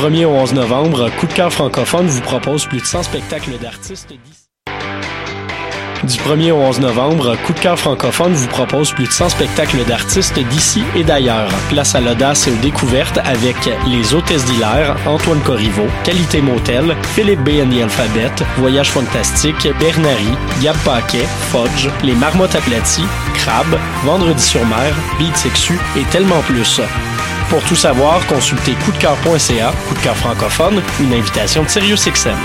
1er au 11 novembre, Coup de cœur francophone vous propose plus de 100 spectacles d'artistes. Du 1er au 11 novembre, Coup de cœur francophone vous propose plus de 100 spectacles d'artistes d'ici et d'ailleurs. Place à l'audace et aux découvertes avec Les Hôtesses d'Hilaire, Antoine Corriveau, Qualité Motel, Philippe B. and Alphabet, Voyage Fantastique, Bernary, Gab Paquet, Fudge, Les Marmottes aplaties, Crabe, Vendredi sur mer, Beat Sexu et tellement plus. Pour tout savoir, consultez coupdecoeur.ca, coup de cœur francophone, une invitation de SiriusXM.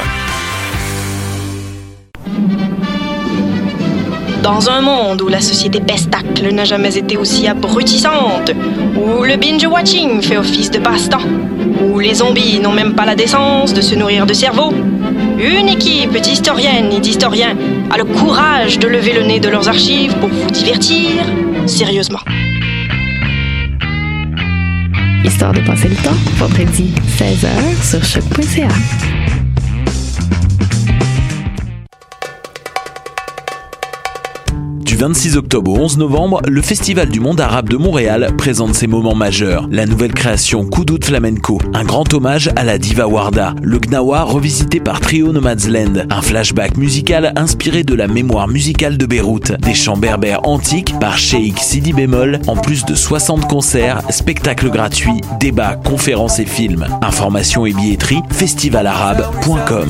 Dans un monde où la société pestacle n'a jamais été aussi abrutissante, où le binge-watching fait office de passe-temps, où les zombies n'ont même pas la décence de se nourrir de cerveau, une équipe d'historiennes et d'historiens a le courage de lever le nez de leurs archives pour vous divertir sérieusement. Histoire de passer le temps, vendredi 16h sur choc.ca. Du 26 octobre au 11 novembre, le Festival du monde arabe de Montréal présente ses moments majeurs. La nouvelle création Koudout Flamenco, un grand hommage à la diva Warda, le Gnawa revisité par Trio Nomadsland, un flashback musical inspiré de la mémoire musicale de Beyrouth, des chants berbères antiques par Sheikh Sidi Bémol, en plus de 60 concerts, spectacles gratuits, débats, conférences et films. Informations et billetterie festivalarabe.com.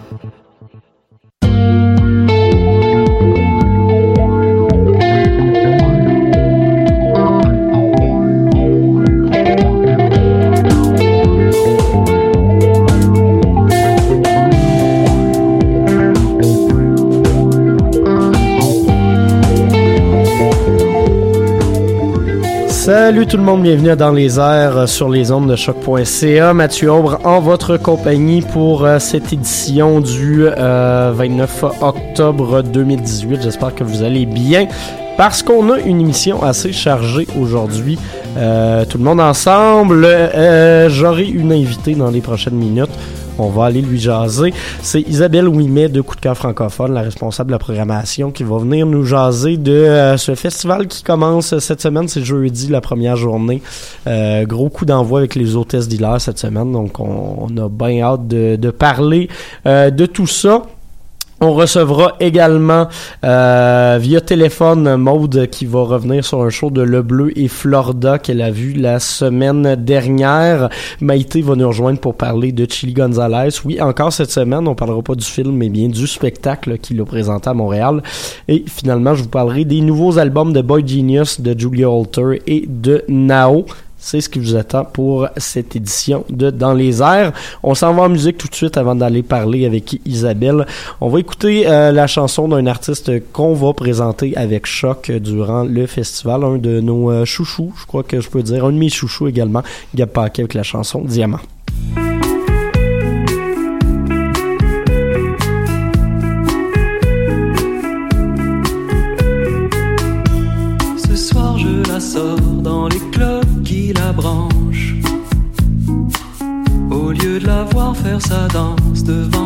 Salut tout le monde, bienvenue dans les airs euh, sur les ondes de choc.ca. Mathieu Aubre en votre compagnie pour euh, cette édition du euh, 29 octobre 2018. J'espère que vous allez bien parce qu'on a une émission assez chargée aujourd'hui. Euh, tout le monde ensemble. Euh, J'aurai une invitée dans les prochaines minutes. On va aller lui jaser. C'est Isabelle Ouimet de Coup de cœur francophone, la responsable de la programmation, qui va venir nous jaser de euh, ce festival qui commence cette semaine. C'est jeudi, la première journée. Euh, gros coup d'envoi avec les hôtesses d'Hilaire cette semaine. Donc, on, a bien hâte de, de parler euh, de tout ça. On recevra également euh, via téléphone Maude qui va revenir sur un show de Le Bleu et Florida qu'elle a vu la semaine dernière. Maïté va nous rejoindre pour parler de Chili Gonzalez. Oui, encore cette semaine, on parlera pas du film, mais bien du spectacle qu'il a présenté à Montréal. Et finalement, je vous parlerai des nouveaux albums de Boy Genius, de Julia Holter et de Nao. C'est ce qui vous attend pour cette édition de Dans les airs. On s'en va en musique tout de suite avant d'aller parler avec Isabelle. On va écouter euh, la chanson d'un artiste qu'on va présenter avec Choc durant le festival. Un de nos euh, chouchous, je crois que je peux dire. Un de mes chouchous également, Gab Paquet avec la chanson Diamant. Danse devant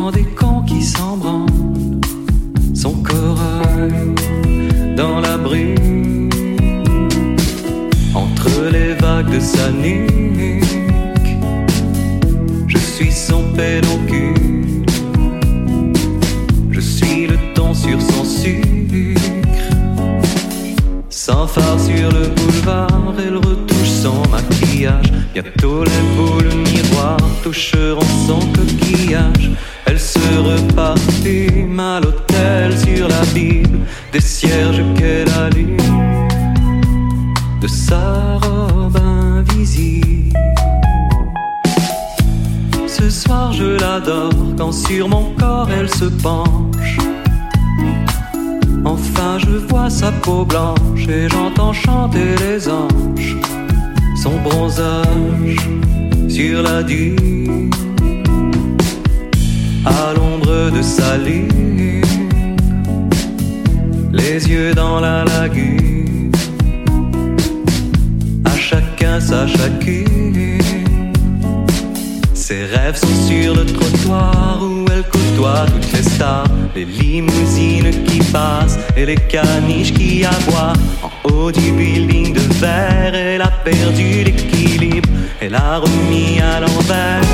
l'équilibre, elle a remis à l'envers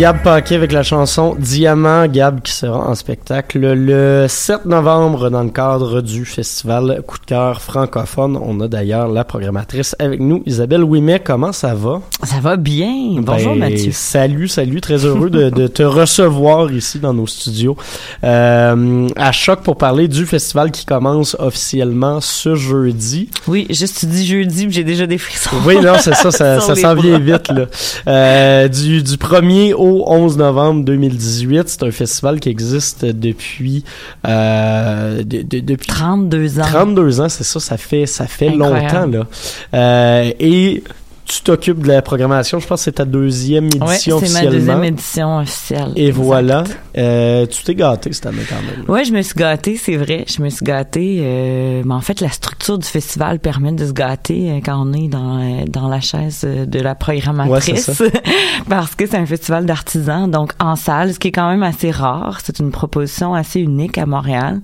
Gab Paquet avec la chanson Diamant, Gab qui sera en spectacle le 7 novembre dans le cadre du festival Coup de cœur francophone. On a d'ailleurs la programmatrice avec nous, Isabelle Ouimet. Comment ça va? Ça va bien. Bonjour Ben, Mathieu. Salut, salut. Très heureux de, de te recevoir ici dans nos studios. Euh, à choc pour parler du festival qui commence officiellement ce jeudi. Oui, juste tu dis jeudi, j'ai déjà des frissons. Oui, non, c'est ça, ça, s'en vient vite. Là. Euh, du, du 1er au 11 novembre 2018, c'est un festival qui existe depuis euh, de- de- depuis 32 ans. 32 ans, c'est ça, ça fait ça fait Incroyable. longtemps là. Euh, et tu t'occupes de la programmation, je pense que c'est ta deuxième Ouais, édition c'est ma deuxième édition officielle. Et Exact. voilà, euh, tu t'es gâté cette année quand même. Ouais, je me suis gâtée, c'est vrai. Je me suis gâtée. euh, mais en fait, la structure du festival permet de se gâter euh, quand on est dans dans la chaise de la programmatrice, Ouais, parce que c'est un festival d'artisans, donc en salle, ce qui est quand même assez rare. C'est une proposition assez unique à Montréal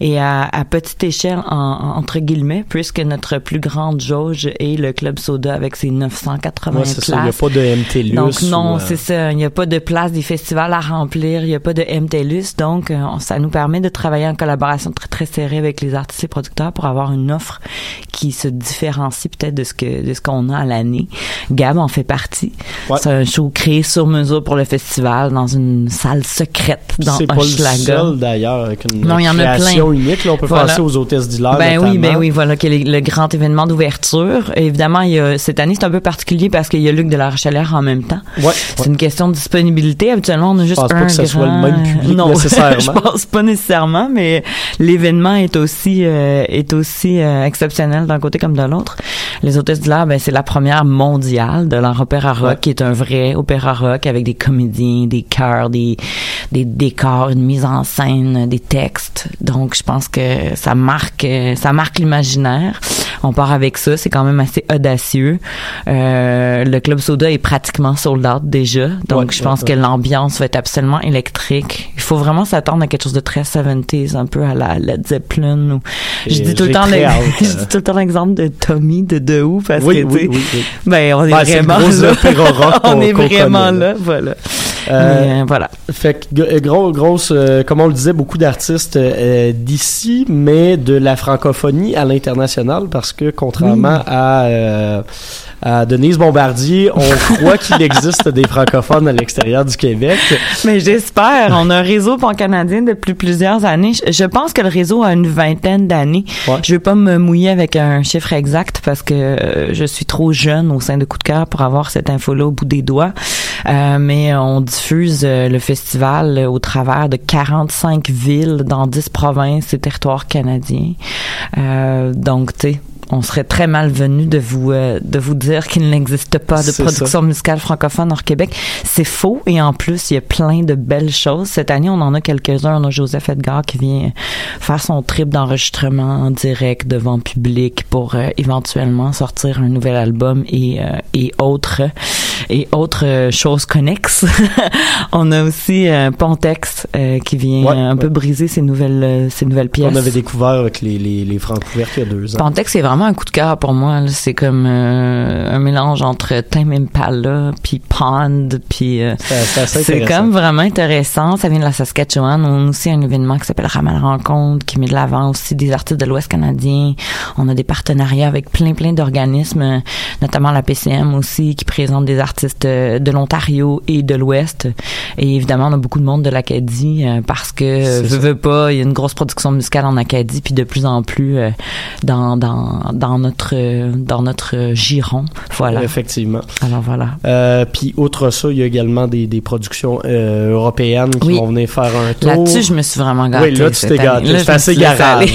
et à, à petite échelle en, en- entre guillemets, puisque notre plus grande jauge est le Club Soda avec ses 980 Ouais, c'est places. ça, il n'y a pas de MTLUS. Donc non, ou, euh, c'est ça. Il n'y a pas de place des festivals à remplir. Il n'y a pas de MTLUS. Donc, euh, ça nous permet de travailler en collaboration très, très serrée avec les artistes et producteurs pour avoir une offre qui se différencie peut-être de ce que de ce qu'on a à l'année. Gab en fait partie. Ouais. C'est un show créé sur mesure pour le festival dans une salle secrète dans c'est pas le seul d'ailleurs avec une Non, il y en a création plein. unique. Là, on peut Voilà. penser aux hôtesses d'hilaire Ben oui, ben oui, voilà, qui est le, le grand événement d'ouverture. Évidemment, il y a, cette année, c'est un peu particulier parce qu'il y a Luc de la Rochelière en même temps. Ouais, C'est ouais. une question de disponibilité. Habituellement, on a juste pense pas un que ça soit le grand- même public non, nécessairement. je pense pas nécessairement, mais l'événement est aussi euh, est aussi euh, exceptionnel d'un côté comme de l'autre. Les hôtesses de l'art, ben c'est la première mondiale de leur opéra rock, Ouais. qui est un vrai opéra rock avec des comédiens, des chœurs, des des décors, une mise en scène, des textes. Donc, je pense que ça marque euh, ça marque l'imaginaire. On part avec ça, c'est quand même assez audacieux. Euh, le club Soda est pratiquement sold out déjà, donc Ouais, je pense ouais, que l'ambiance va être absolument électrique. Il faut vraiment s'attendre à quelque chose de très 70s, un peu à la Led Zeppelin. Ou... Je dis tout le temps, le- je dis tout le temps l'exemple de Tommy de The Who parce Oui, que oui, oui, ben on est Ben, vraiment là. on est vraiment là, voilà. Euh, Mais, euh, voilà. Fait que g- gros, grosse, euh, comme on le disait, beaucoup d'artistes euh, d'ici, mais de la francophonie à l'international, parce que contrairement à, euh, à Denise Bombardier, on croit qu'il existe des francophones à l'extérieur du Québec. Mais j'espère. On a un réseau pan-canadien depuis plusieurs années. Je- pense que le réseau a une vingtaine d'années. Ouais. Je veux pas me mouiller avec un chiffre exact parce que euh, je suis trop jeune au sein de Coup de cœur pour avoir cette info-là au bout des doigts. Euh, mais on diffuse euh, le festival euh, au travers de 45 villes dans 10 provinces et territoires canadiens. Donc, tu on serait très malvenu de vous euh, de vous dire qu'il n'existe pas de production musicale francophone hors Québec. C'est faux et en plus, il y a plein de belles choses. Cette année, on en a quelques-uns. On a Joseph Edgar qui vient faire son trip d'enregistrement en direct devant public pour euh, éventuellement sortir un nouvel album et euh, et autres et autres euh, choses connexes. on a aussi euh, Pontex qui vient Ouais, un ouais. peu briser ses nouvelles ses nouvelles pièces. On avait découvert avec les, les, les Francouvertes il y a deux ans. Pantex, c'est vraiment un coup de cœur pour moi. là. C'est comme euh, un mélange entre Tame Impala, puis Pond, puis euh, C'est- comme vraiment intéressant. Ça vient de la Saskatchewan. On a aussi un événement qui s'appelle Ramal Rencontre, qui met de l'avant aussi des artistes de l'Ouest canadien. On a des partenariats avec plein, plein d'organismes, notamment la PCM aussi, qui présente des artistes euh, de l'Ontario et de l'Ouest. Et évidemment, on a beaucoup de monde de l'Acadie euh, parce que, euh, veux, veux pas, il y a une grosse production musicale en Acadie, puis de plus en plus euh, dans, dans, dans notre dans notre giron. Voilà. Effectivement. Alors voilà. Euh, Puis, outre ça, il y a également des, des productions euh, européennes qui Oui. vont venir faire un tour. Là-dessus, je me suis vraiment gâtée. Oui, là, tu t'es année. gâté. Là, C'est assez garage.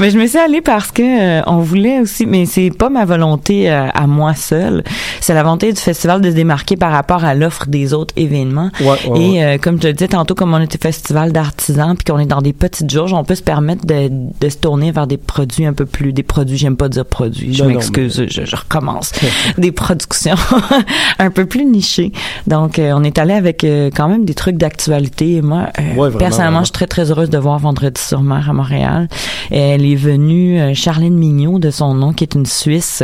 mais je me suis allée parce que euh, on voulait aussi, mais c'est pas ma volonté à moi seule. C'est la volonté du festival de se démarquer par rapport à l'offre des autres événements. Ouais, ouais, Et comme je le disais tantôt, comme on était festival d'artisans, puis qu'on est dans des petites jauges, on peut se permettre de, de se tourner vers des produits un peu plus, des produits, j'aime pas dire produits, je m'excuse, je, je recommence, des productions un peu plus nichées. Donc, euh, on est allé avec euh, quand même des trucs d'actualité. Moi, euh, Ouais, vraiment, personnellement, vraiment. je suis très très heureuse de voir Vendredi sur mer à Montréal. Elle est venue, Charlène Mignot de son nom, qui est une Suisse,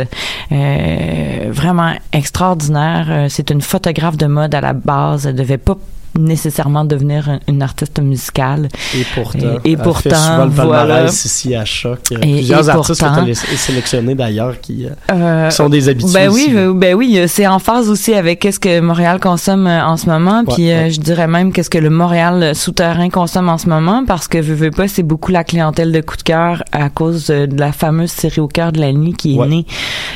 vraiment extraordinaire. C'est une photographe de mode à la base. Elle devait pas nécessairement devenir un- une artiste musicale. Et pourtant, Et- et pourtant, voilà. ici à Choc. Et- Plusieurs et artistes pourtant- sélectionnés d'ailleurs qui, euh, Euh, qui sont des habitués. Ben oui, ben, ben oui, c'est en phase aussi avec qu'est-ce que Montréal consomme euh, en ce moment, puis Ouais, ouais. je dirais même qu'est-ce que le Montréal souterrain consomme en ce moment, parce que veux, veux pas, c'est beaucoup la clientèle de coup de cœur à cause de la fameuse série au cœur de la nuit qui est Ouais. née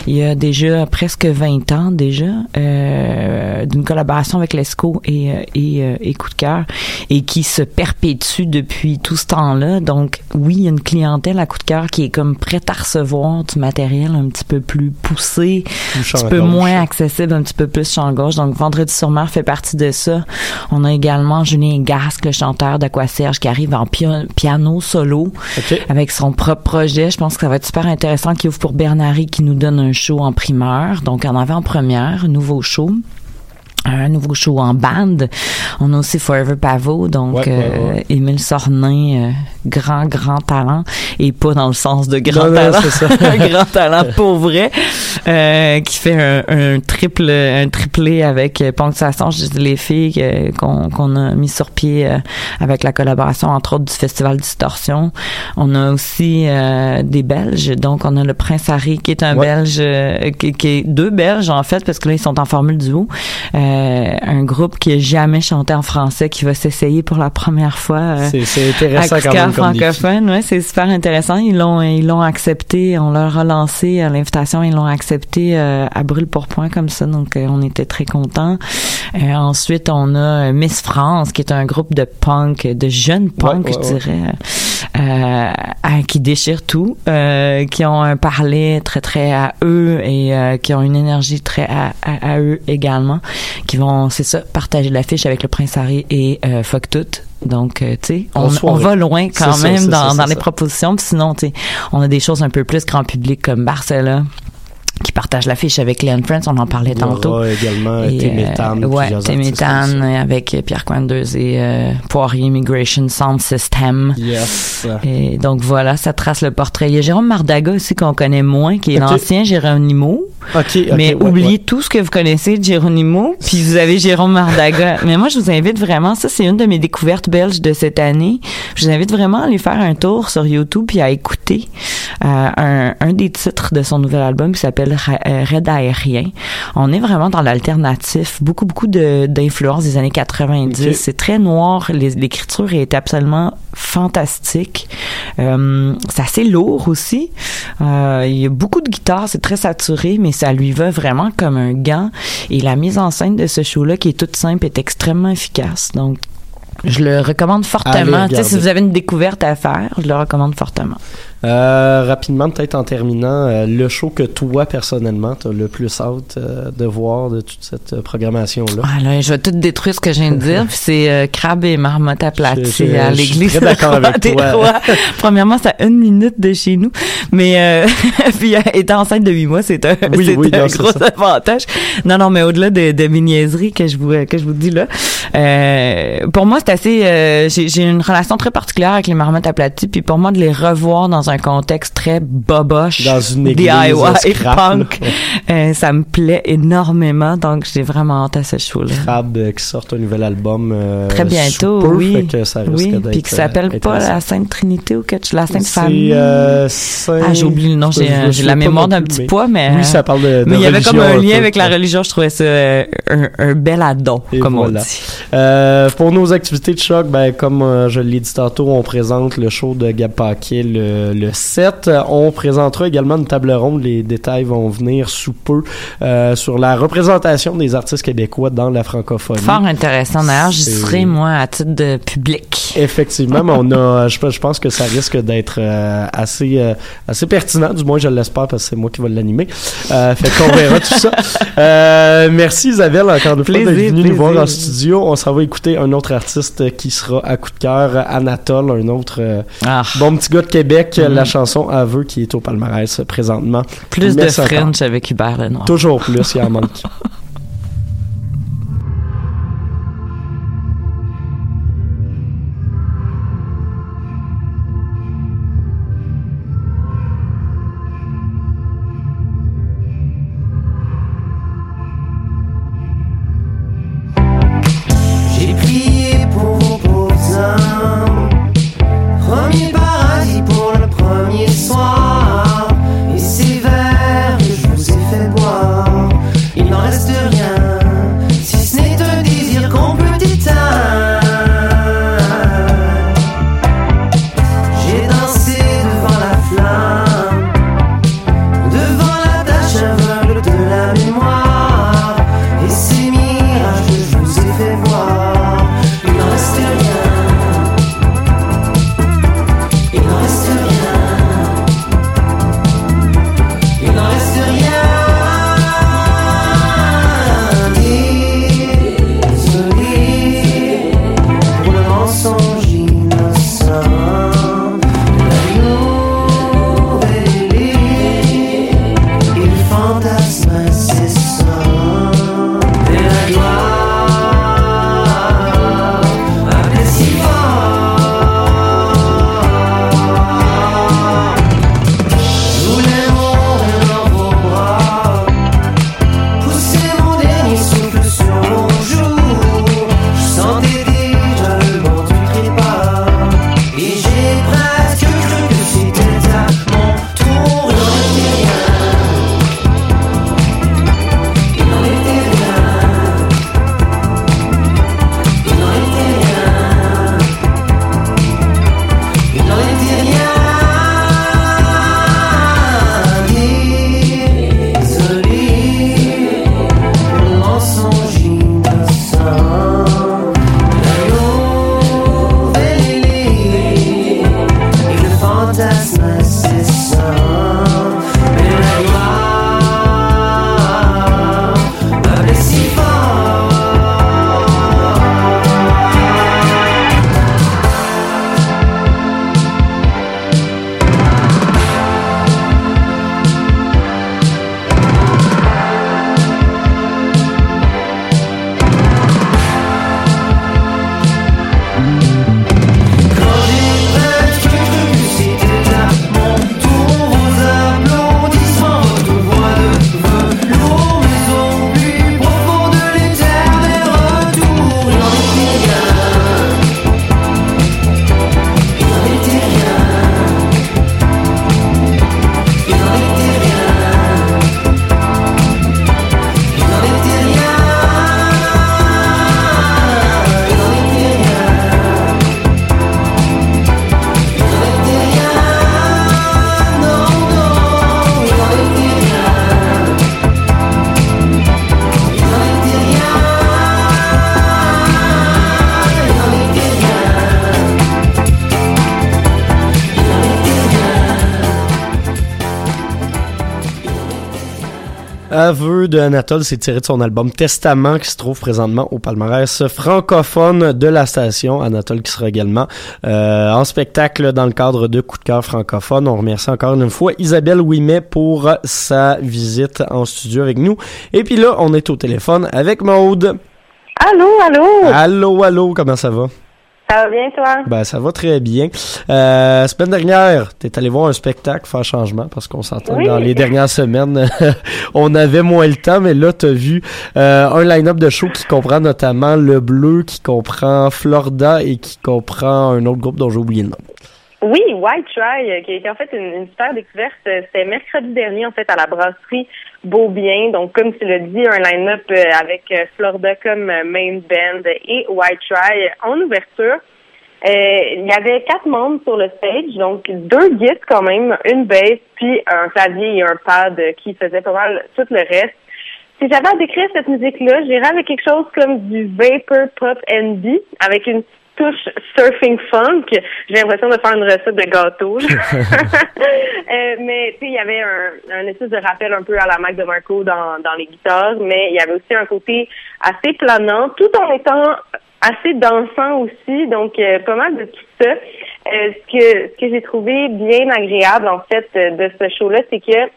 il y a déjà presque 20 ans déjà, euh, d'une collaboration avec l'ESCO et, et, et coup de cœur, et qui se perpétue depuis tout ce temps-là. Donc oui, il y a une clientèle à coup de cœur qui est comme prête à recevoir du matériel un petit peu plus poussé, un petit peu moins accessible, un petit peu plus champ gauche. Donc, Vendredi sur mer fait partie de ça. On a également Julien Gasque, le chanteur d'Aquaserge, qui arrive en pia- piano solo avec son propre projet. Je pense que ça va être super intéressant qui ouvre pour Bernary qui nous donne un show en primeur. Donc, en avant-première, un nouveau show un nouveau show en bande. On a aussi Forever Pavo, donc Ouais, ouais, euh, ouais. Émile Sornin, euh, grand, grand talent, et pas dans le sens de grand Non, talent, ça. un grand talent pour vrai, euh, qui fait un, un triple, un triplé avec euh, Ponctuation, je dis les filles euh, qu'on qu'on a mis sur pied euh, avec la collaboration entre autres du Festival Distorsion. On a aussi euh, des Belges, donc on a le Prince Harry qui est un Ouais. Belge, euh, qui, qui est deux Belges en fait parce que là ils sont en formule duo. Euh, un groupe qui a jamais chanté en français qui va s'essayer pour la première fois. C'est c'est intéressant quand même francophone, ouais, c'est super intéressant. Ils l'ont, ils l'ont accepté. On leur a lancé à l'invitation, ils l'ont accepté euh, à brûle pour point comme ça. Donc, euh, on était très contents. Euh, ensuite, on a euh, Miss France, qui est un groupe de punk, de jeunes punk, Ouais, je ouais, dirais, euh, qui déchirent tout, euh, qui ont un parler très très à eux et euh, qui ont une énergie très à, à, à eux également, qui vont, c'est ça, partager l'affiche avec le Prince Harry et euh, Fuck Tout. Donc, euh, tu sais, on, va loin quand C'est même dans, ça, dans c'est les ça. propositions. Puis sinon, tu sais, on a des choses un peu plus grand public comme Barcella qui partage l'affiche avec Leon Friends, on en parlait tantôt. également Et, Téméthane. euh, ouais, comme avec Pierre Quenders et euh, Poirier Immigration Sound System. Yes. Et donc voilà, ça trace le portrait. Il y a Jérôme Mardaga aussi qu'on connaît moins, qui est l'ancien Géronimo. Ok, ok, mais ouais, oubliez ouais. tout ce que vous connaissez de Géronimo, puis vous avez Jérôme Mardaga. mais moi, je vous invite vraiment, ça c'est une de mes découvertes belges de cette année. Je vous invite vraiment à aller faire un tour sur YouTube puis à écouter euh, un, un des titres de son nouvel album qui s'appelle Ra- euh, Raid aérien. On est vraiment dans l'alternatif, beaucoup beaucoup de d'influences des années 90. Ok. C'est très noir, l'écriture est absolument fantastique. Euh, c'est assez lourd aussi. Euh, il y a beaucoup de guitare, c'est très saturé, mais ça lui va vraiment comme un gant. Et la mise en scène de ce show-là, qui est toute simple, est extrêmement efficace. Donc, je le recommande fortement. Si vous avez une découverte à faire, je le recommande fortement. Euh, rapidement, peut-être en terminant, euh, le show que toi, personnellement, t'as le plus hâte euh, de voir de toute cette euh, programmation-là? Ah là, je vais tout détruire ce que je viens de dire. c'est euh, crabe et marmotte aplatie à je suis l'église. d'accord avec des toi. Rois. Premièrement, c'est à une minute de chez nous. Mais euh, puis euh, étant enceinte de huit mois, c'est un, Oui, c'est oui, un non, gros avantage. Non, non, mais au-delà de, de mes niaiseries que je vous que je vous dis là, euh, pour moi, c'est assez. euh, j'ai, j'ai une relation très particulière avec les marmottes aplaties. Puis pour moi, de les revoir dans un contexte très boboche, Dans une église, DIY, punk, euh, ça me plaît énormément. Donc j'ai vraiment hâte à ce show-là. Crab euh, qui sort un nouvel album euh, Très bientôt, sous peu, oui. fait que ça risque oui, puis qui s'appelle euh, pas la Sainte Trinité ou quelque chose, la Sainte Famille. Saint- ah, j'ai oublié le nom, j'ai, la mémoire d'un petit mais- poids, mais. Oui, ça parle de, de mais il y avait comme un lien avec la religion, je trouvais ça un, un bel addon, Et comme voilà. on dit. Pour nos activités de choc, ben, comme je l'ai dit tantôt, on présente le show de Gab Paquet le, le 7. Euh, On présentera également une table ronde. Les détails vont venir sous peu euh, sur la représentation des artistes québécois dans la francophonie. Fort intéressant. D'ailleurs, j'y serai, moi, à titre de public. Effectivement, mais on a, je, je pense que ça risque d'être euh, assez, euh, assez pertinent, du moins je l'espère parce que c'est moi qui vais l'animer. Fait qu'on verra tout ça. Merci Isabelle encore une fois Plaisir, d'être venue nous voir en studio. On s'en va écouter un autre artiste qui sera à coup de cœur, Anatole, un autre Ah, bon petit gars de Québec. La chanson Aveu qui est au palmarès présentement. plus de. French avec Hubert Lenoir. Toujours plus, il en manque. Aveu de Anatole, c'est tiré de son album Testament qui se trouve présentement au palmarès francophone de la station. Anatole qui sera également euh, en spectacle dans le cadre de Coup de cœur francophone. On remercie encore une fois Isabelle Ouimet pour sa visite en studio avec nous. Et puis là, on est au téléphone avec Maude. Allô, allô? Allô, allô, comment ça va? Ça va bien, toi? Ben, ça va très bien. Euh, semaine dernière, t'es allé voir un spectacle faire changement parce qu'on s'entend Oui. dans les dernières semaines, on avait moins le temps, mais là, t'as vu euh, un line-up de show qui comprend notamment Le Bleu, qui comprend Florida et qui comprend un autre groupe dont j'ai oublié le nom. Oui, White Try, euh, qui été en fait une, super découverte. Euh, C'était mercredi dernier, en fait, à la brasserie Beaubien. Donc, comme tu l'as dit, un line-up euh, avec Florida comme main band et White Try en ouverture. Il y avait quatre membres sur le stage, donc deux guides quand même, une bass, puis un clavier et un pad qui faisaient pas mal tout le reste. Si j'avais à décrire cette musique-là, j'irais avec quelque chose comme du vapor pop NB, avec une touche surfing funk. J'ai l'impression de faire une recette de gâteau. Euh, mais tu sais, il y avait un, un espèce de rappel un peu à la Mac de Marco dans, dans les guitares, mais il y avait aussi un côté assez planant, tout en étant assez dansant aussi, donc euh, pas mal de tout ça. Euh, ce que ce que j'ai trouvé bien agréable en fait euh, de ce show-là, c'est que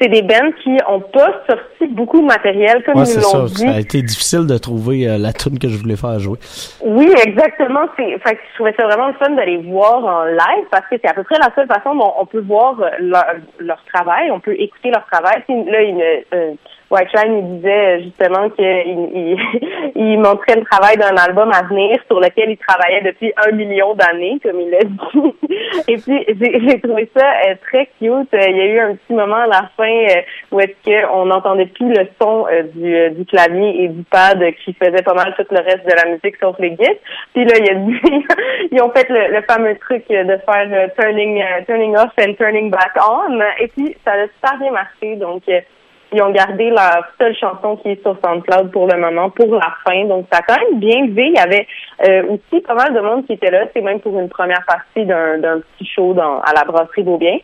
c'est des bands qui ont pas sorti beaucoup de matériel, comme Ouais, ils l'ont ça. dit. Ça a été difficile de trouver euh, la tune que je voulais faire jouer. Oui, exactement. C'est, fait que je trouvais ça vraiment le fun de les voir en live parce que c'est à peu près la seule façon dont on peut voir euh, leur, leur travail, on peut écouter leur travail. Puis là, il, euh, White Shine, il disait euh, justement qu'il il, il montrait le travail d'un album à venir sur lequel il travaillait depuis un million d'années, comme il l'a dit. Et puis, j'ai, trouvé ça euh, très cute. Euh, Il y a eu un petit moment à la fin où est-ce qu'on n'entendait plus le son du, du clavier et du pad qui faisait pas mal tout le reste de la musique sauf les guides. Puis là, il a dit, ils ont fait le, le fameux truc de faire turning, turning off and turning back on. Et puis, ça a super bien marché. Donc, ils ont gardé la seule chanson qui est sur SoundCloud pour le moment, pour la fin. Donc, ça a quand même bien levé. Il y avait euh, aussi pas mal de monde qui était là. C'est même pour une première partie d'un d'un petit show dans, à la brasserie Beaubien.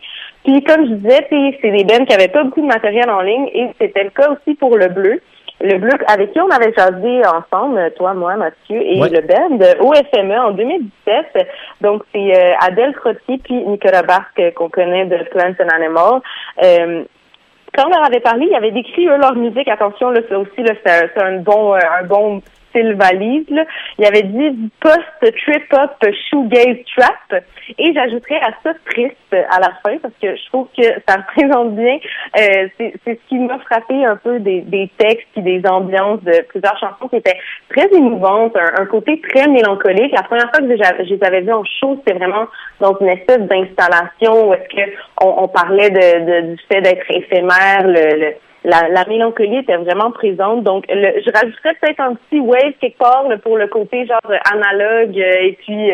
Puis, comme je disais, c'est c'est des bands qui avaient pas beaucoup de matériel en ligne et c'était le cas aussi pour le bleu. Le bleu avec qui on avait jasé ensemble, toi, moi, Mathieu, et Ouais. le band au FME en 2017. Donc, c'est euh, Adèle Crotty puis Nicolas Barque euh, qu'on connaît de Plants and Animals. Euh, quand on leur avait parlé, ils avaient décrit eux leur musique. Attention, là, c'est aussi là, c'est un, un bon, euh, un bon Ils avaient dit du post trip hop shoegaze trap. Et j'ajouterais à ça triste à la fin parce que je trouve que ça représente bien. euh, c'est ce qui m'a frappé un peu des, des textes et des ambiances de plusieurs chansons qui étaient très émouvantes, un, un côté très mélancolique. La première fois que je, je les avais vus en show, c'était vraiment dans une espèce d'installation où est-ce que on, on parlait de, de- du fait d'être éphémère, le, le- la, la mélancolie était vraiment présente. Donc, le, je rajouterais peut-être un petit wave quelque part là, pour le côté genre analogue euh, et puis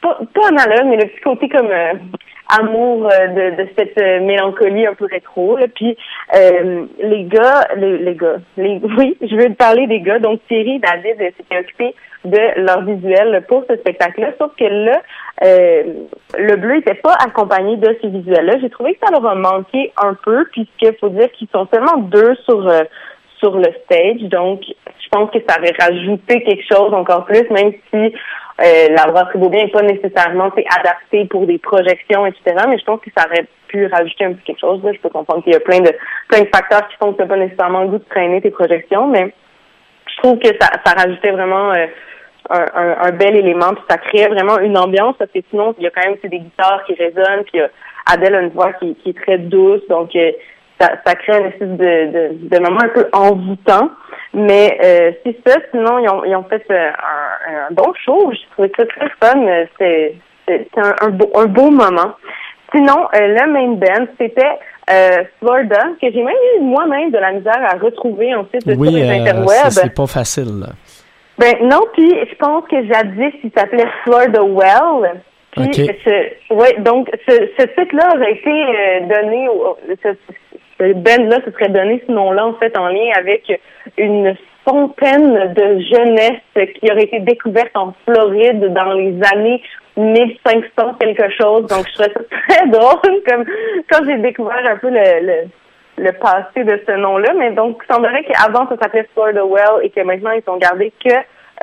pas, pas analogue, mais le petit côté comme euh, amour euh, de, de cette euh, mélancolie un peu rétro. Là. Puis euh, les gars, les, les gars, les, oui, je veux te parler des gars. Donc Thierry David euh, s'étaient occupés de leur visuel pour ce spectacle-là. Sauf que là, euh, le bleu n'était pas accompagné de ce visuel-là. J'ai trouvé que ça leur a manqué un peu, puisqu'il faut dire qu'ils sont seulement deux sur sur le stage. Donc, je pense que ça aurait rajouté quelque chose encore plus, même si euh, la brasserie Beaubien n'est pas nécessairement adaptée pour des projections, etc. Mais je pense que ça aurait pu rajouter un petit quelque chose. Là. Je peux comprendre qu'il y a plein de plein de facteurs qui font que tu pas nécessairement le goût de traîner tes projections, mais je trouve que ça, ça rajoutait vraiment euh, un, un, bel élément, puis ça créait vraiment une ambiance, parce que sinon, il y a quand même des guitares qui résonnent, puis euh, Adèle a une voix qui, qui est très douce, donc euh, ça, ça crée une espèce de, de, de moment un peu envoûtant. Mais euh, c'est ça, sinon ils ont, ils ont fait euh, un, un bon show, je trouvais ça très fun, euh, c'est c'est un, un, beau, un beau moment. Sinon, euh, le main band, c'était euh, Florida, que j'ai même eu moi-même de la misère à retrouver ensuite sur Oui, les euh, interwebs. c'est pas facile. là. Ben non, puis je pense que jadis, il s'appelait Florida Well. Puis Ok. ce, ouais, donc ce, ce titre-là aurait été euh, donné au ce, ce band-là se serait donné ce nom-là en fait en lien avec une fontaine de jeunesse qui aurait été découverte en Floride dans les années 1500 quelque chose. Donc je trouvais ça très drôle comme quand j'ai découvert un peu le, le le passé de ce nom-là, mais donc il semblerait qu'avant ça s'appelait Florida Well et que maintenant ils ont gardé que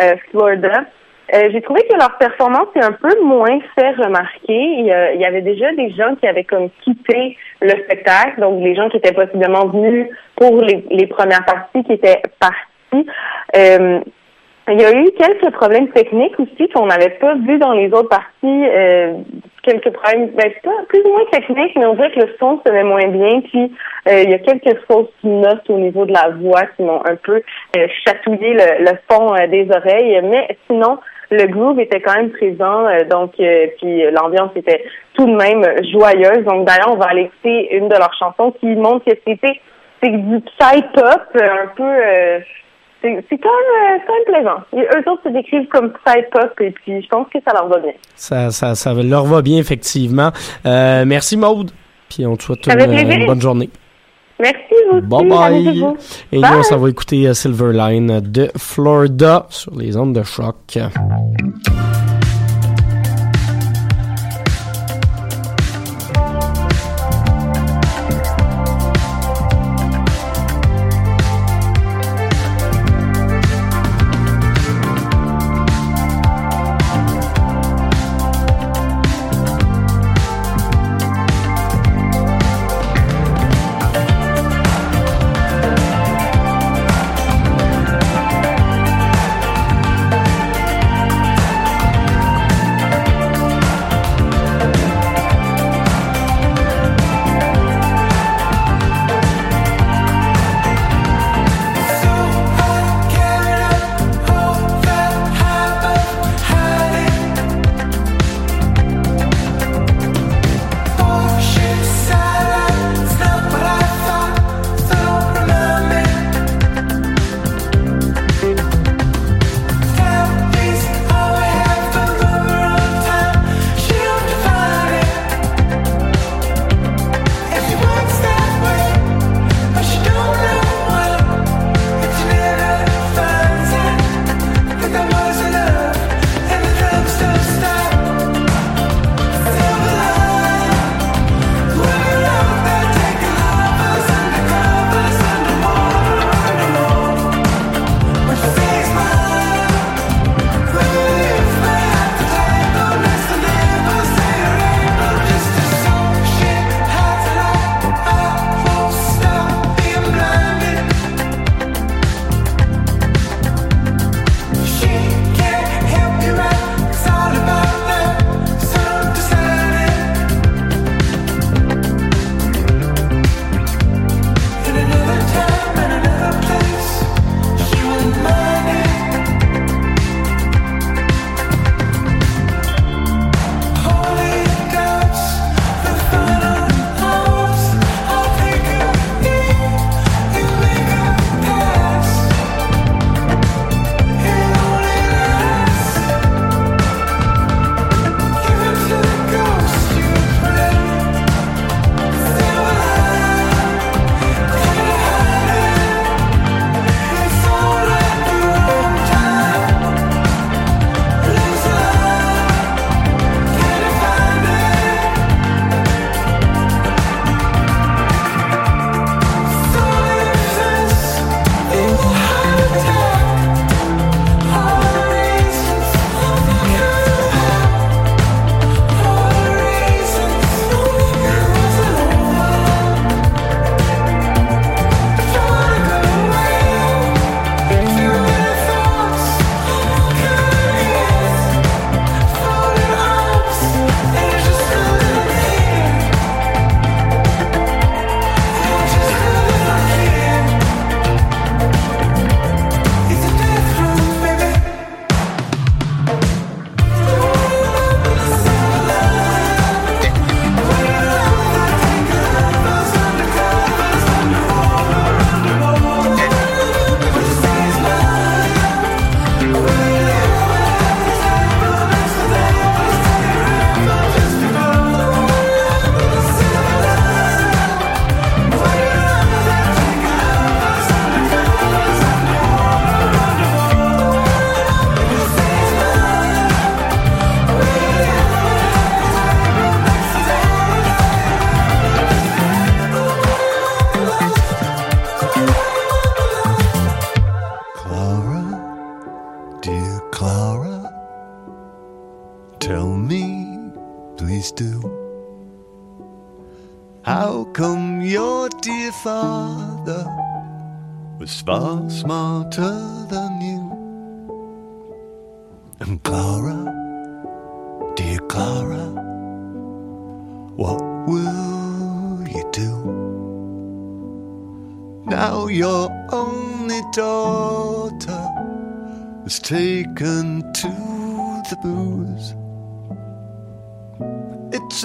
euh, Florida. Euh, j'ai trouvé que leur performance est un peu moins fait remarquer. Il y, avait déjà des gens qui avaient comme quitté le spectacle, donc les gens qui étaient possiblement venus pour les, premières parties qui étaient partis. Euh, il y a eu quelques problèmes techniques aussi qu'on n'avait pas vu dans les autres parties. Euh, quelques problèmes, ben, pas plus ou moins techniques, mais on dirait que le son se met moins bien. Puis il y a quelques fausses notes au niveau de la voix qui m'ont un peu chatouillé le fond des oreilles. Mais sinon, le groove était quand même présent, donc puis l'ambiance était tout de même joyeuse. Donc d'ailleurs, on va aller écouter une de leurs chansons qui montre que c'était c'est du psy pop un peu c'est quand, même, quand même plaisant. eux autres se décrivent comme side pop et puis je pense que ça leur va bien. Ça, ça, ça leur va bien, effectivement. Euh, merci, Maude. Puis on te souhaite une, bonne journée. Merci, vous Bye bye. Et nous, on s'en va écouter euh, Silverline de Florida sur les ondes de choc.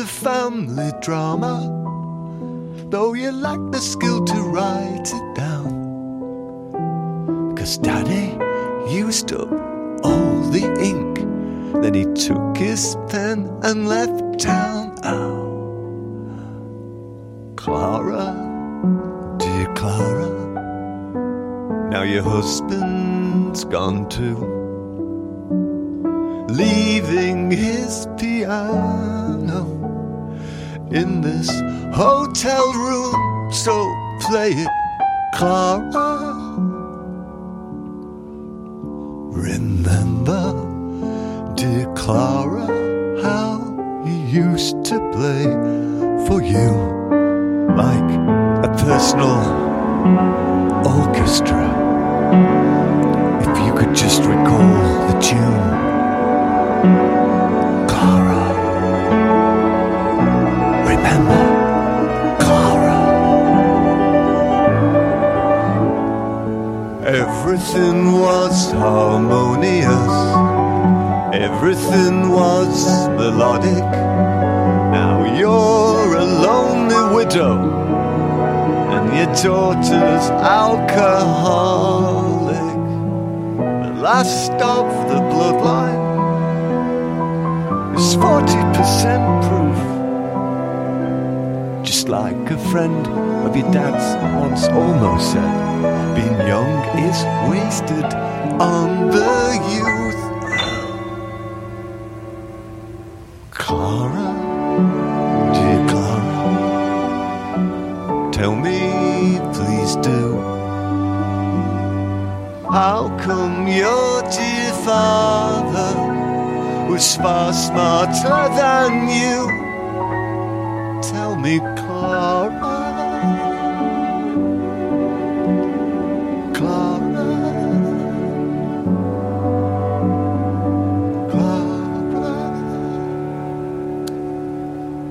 A family drama, though you lack the skill to write it down. Cause daddy used up all the ink, then he took his pen and left town. Oh, Clara, dear Clara, now your husband's gone too, leaving his piano in this hotel room. So play it, Clara. Remember, dear Clara, how he used to play for you like a personal orchestra. If you could just recall the tune, Everything was harmonious. Everything was melodic. Now you're a lonely widow, and your daughter's alcoholic. The last of the bloodline is 40% proof. Just like a friend of your dad's once almost said, being young is wasted on the youth.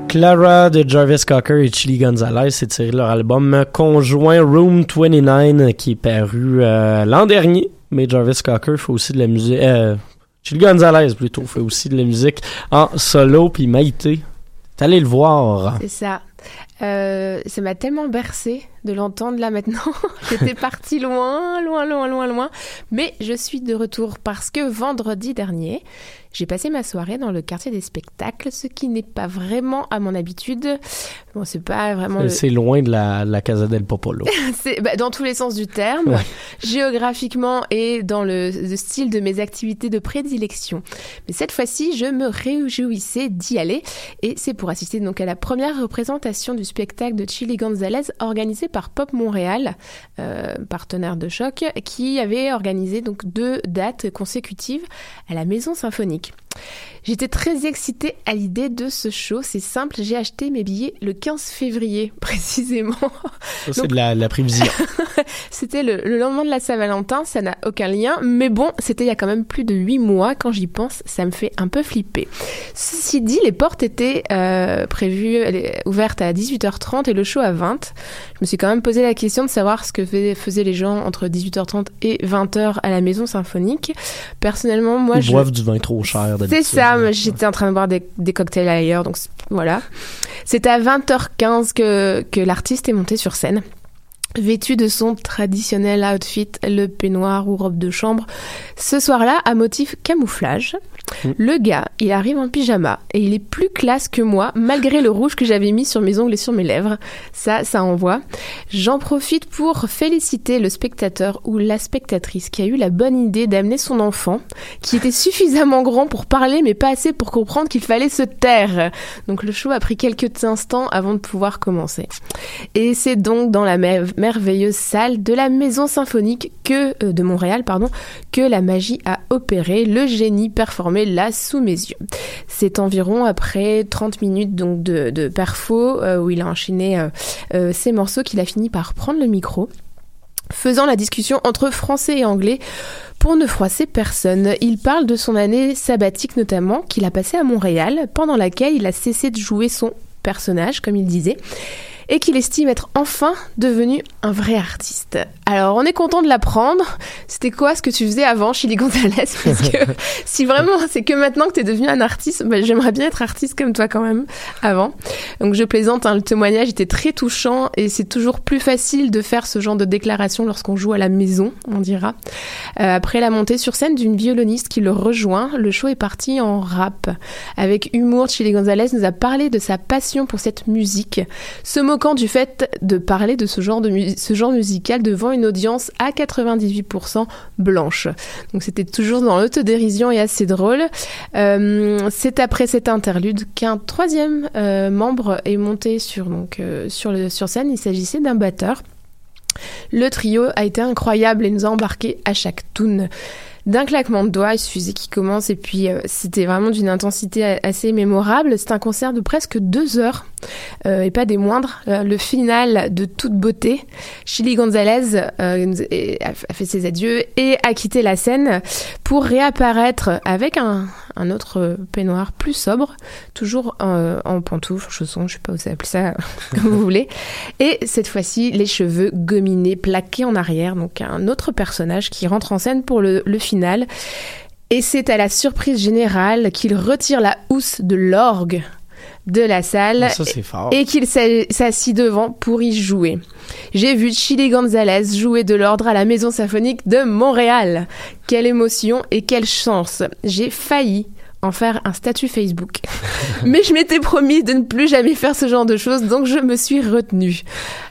Clara de Jarvis Cocker et Chili Gonzalez, c'est tiré leur album conjoint Room 29 qui est paru euh, l'an dernier. Mais Jarvis Cocker fait aussi de la musique. Euh, Chili Gonzalez plutôt fait aussi de la musique en solo. Puis Maïté, t'es allé le voir. C'est ça. Euh, ça m'a tellement bercé de l'entendre là maintenant. J'étais partie loin, loin, loin, loin, loin. Mais je suis de retour parce que vendredi dernier, j'ai passé ma soirée dans le quartier des spectacles, ce qui n'est pas vraiment à mon habitude. Bon, c'est pas vraiment. le- C'est loin de la, Casa del Popolo. bah, dans tous les sens du terme, Ouais. géographiquement et dans le, le style de mes activités de prédilection. Mais cette fois-ci, je me réjouissais d'y aller et c'est pour assister donc à la première représentation du spectacle de Chili Gonzalez organisé par Pop Montréal, euh, partenaire de choc, qui avait organisé donc deux dates consécutives à la Maison Symphonique. J'étais très excitée à l'idée de ce show. C'est simple, j'ai acheté mes billets le 15 février précisément. C'est de la, la. C'était le, le lendemain de la Saint-Valentin, ça n'a aucun lien, mais bon, c'était il y a quand même plus de huit mois. Quand j'y pense, ça me fait un peu flipper. Ceci dit, les portes étaient euh, prévues, elle est ouverte à 18h30 et le show à 20. Je me suis quand même posé la question de savoir ce que fais- faisaient les gens entre 18h30 et 20h à la maison symphonique. Personnellement, moi, Ils je... boivent du vin trop cher. C'est ça, moi, j'étais en train de boire des, des cocktails ailleurs, donc voilà. C'est à 20h15 que, que l'artiste est monté sur scène. Vêtu de son traditionnel outfit, le peignoir ou robe de chambre, ce soir-là, à motif camouflage, le gars, il arrive en pyjama et il est plus classe que moi, malgré le rouge que j'avais mis sur mes ongles et sur mes lèvres. Ça, ça envoie. J'en profite pour féliciter le spectateur ou la spectatrice qui a eu la bonne idée d'amener son enfant, qui était suffisamment grand pour parler mais pas assez pour comprendre qu'il fallait se taire. Donc le show a pris quelques instants avant de pouvoir commencer. Et c'est donc dans la mer- merveilleuse salle de la Maison Symphonique que euh, de Montréal, pardon, que la magie a opéré, le génie performé là sous mes yeux. C'est environ après 30 minutes donc de, de perfo euh, où il a enchaîné euh, euh, ces morceaux qu'il a fini par prendre le micro faisant la discussion entre français et anglais pour ne froisser personne. Il parle de son année sabbatique notamment qu'il a passée à Montréal, pendant laquelle il a cessé de jouer son personnage, comme il disait, et qu'il estime être enfin devenu un vrai artiste. Alors, on est content de l'apprendre. C'était quoi ce que tu faisais avant, Chili Gonzalez? Parce que si vraiment c'est que maintenant que tu es devenu un artiste, bah, j'aimerais bien être artiste comme toi quand même, avant. Donc, je plaisante, hein, le témoignage était très touchant et c'est toujours plus facile de faire ce genre de déclaration lorsqu'on joue à la maison, on dira. Euh, après la montée sur scène d'une violoniste qui le rejoint, le show est parti en rap. Avec humour, Chili Gonzalez nous a parlé de sa passion pour cette musique, se du fait de parler de ce genre, de ce genre musical devant une audience à 98% blanche. Donc c'était toujours dans l'autodérision et assez drôle. Euh, C'est après cet interlude qu'un troisième euh, membre est monté sur, donc, euh, sur, sur scène. Il s'agissait d'un batteur. Le trio a été incroyable et nous a embarqués à chaque tune. D'un claquement de doigts, il suffisait qu'il commence et puis euh, c'était vraiment d'une intensité assez mémorable. C'est un concert de presque deux heures euh, et pas des moindres. Euh, le final de toute beauté, Chili Gonzalez euh, a fait ses adieux et a quitté la scène pour réapparaître avec un, un autre peignoir plus sobre, toujours euh, en pantoufles, chaussons, je sais pas où ça appeler ça, comme vous voulez. Et cette fois-ci, les cheveux gominés, plaqués en arrière, donc un autre personnage qui rentre en scène pour le, le Et c'est à la surprise générale qu'il retire la housse de l'orgue de la salle Ça, fort. et qu'il s'a- s'assit devant pour y jouer. J'ai vu Chili Gonzalez jouer de l'ordre à la Maison Symphonique de Montréal. Quelle émotion et quelle chance. J'ai failli en faire un statut Facebook. Mais je m'étais promis de ne plus jamais faire ce genre de choses, donc je me suis retenue.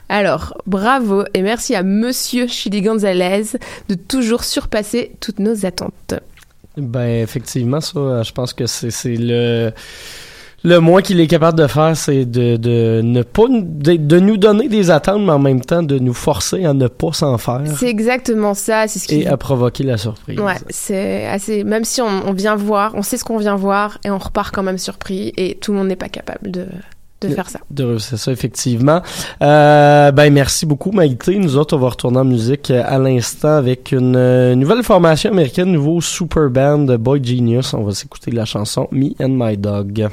Alors, bravo et merci à Monsieur Chili Gonzalez de toujours surpasser toutes nos attentes. Ben, effectivement, ça, je pense que c'est le. Le moins qu'il est capable de faire, c'est de, de ne pas de, de nous donner des attentes, mais en même temps de nous forcer à ne pas s'en faire C'est exactement ça, c'est ce qui et à provoquer la surprise. Ouais, c'est assez. Même si on, on vient voir, on sait ce qu'on vient voir et on repart quand même surpris et tout le monde n'est pas capable de, de faire ça. De réussir ça, effectivement. Euh, ben, merci beaucoup, Maïté. Nous autres, on va retourner en musique euh, à l'instant avec une euh, nouvelle formation américaine, nouveau super band Boy Genius. On va s'écouter la chanson Me and My Dog.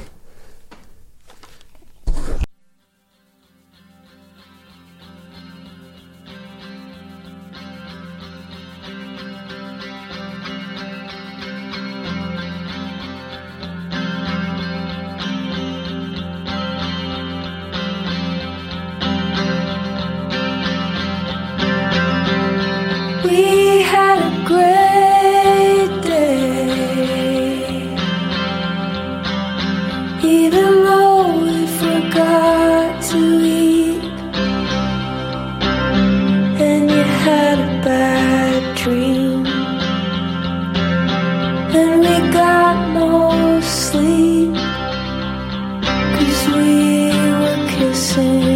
we were kissing.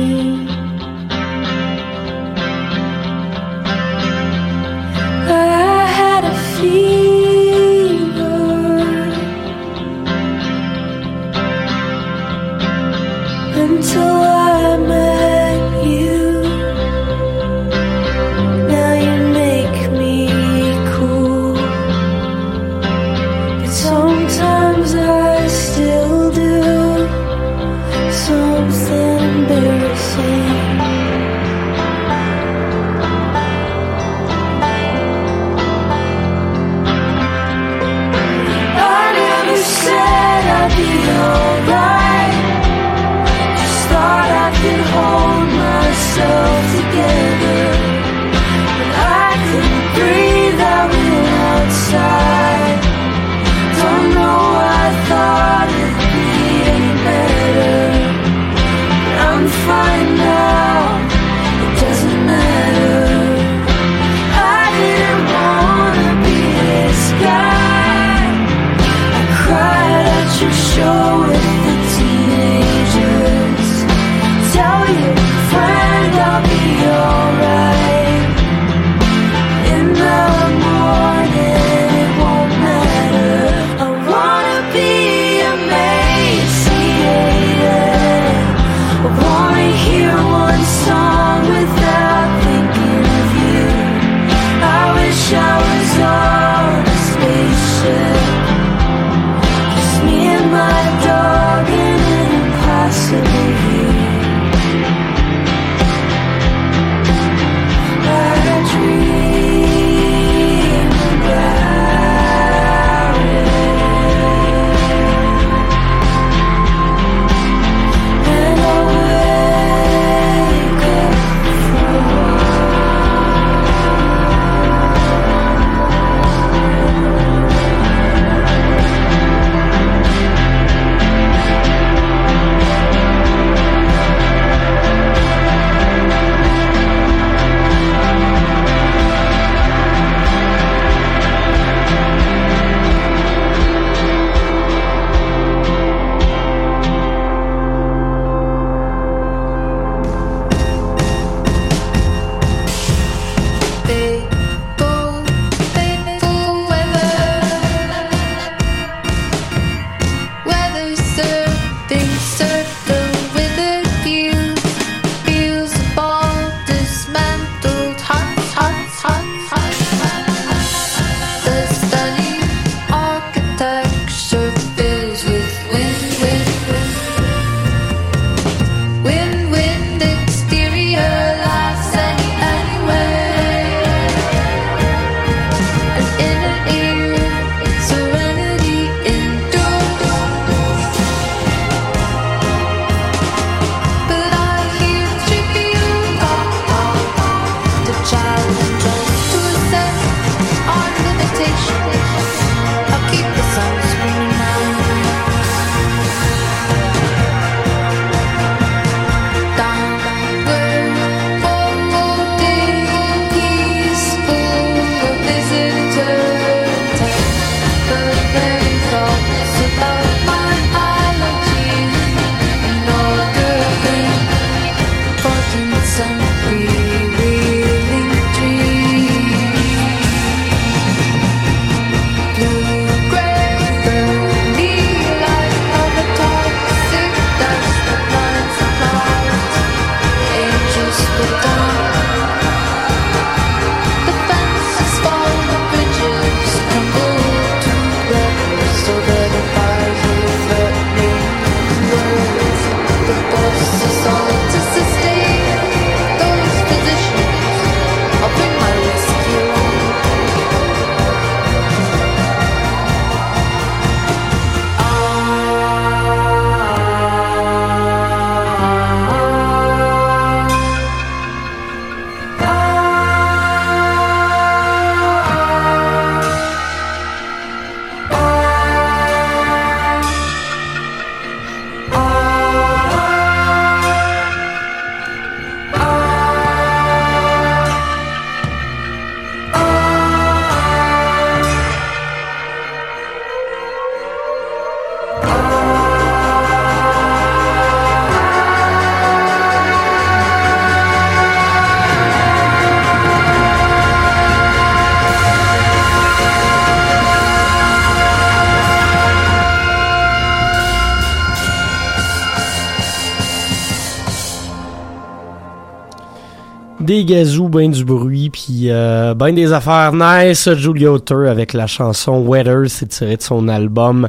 Des gazous, ben du bruit, puis euh, ben des affaires nice. Julia Otter avec la chanson Weather, c'est tiré de son album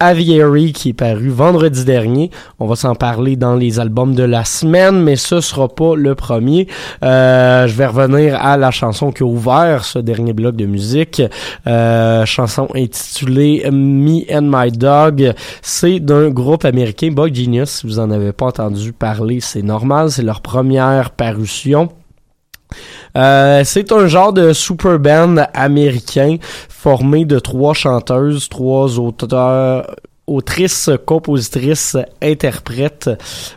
Aviary qui est paru vendredi dernier. On va s'en parler dans les albums de la semaine, mais ce sera pas le premier. Euh, je vais revenir à la chanson qui a ouvert ce dernier bloc de musique. Euh, chanson intitulée Me and My Dog. C'est d'un groupe américain, Bug Genius. Si vous en avez pas entendu parler, c'est normal. C'est leur première parution. Euh, c'est un genre de super band américain formé de trois chanteuses, trois auteurs autrices, compositrices, interprètes,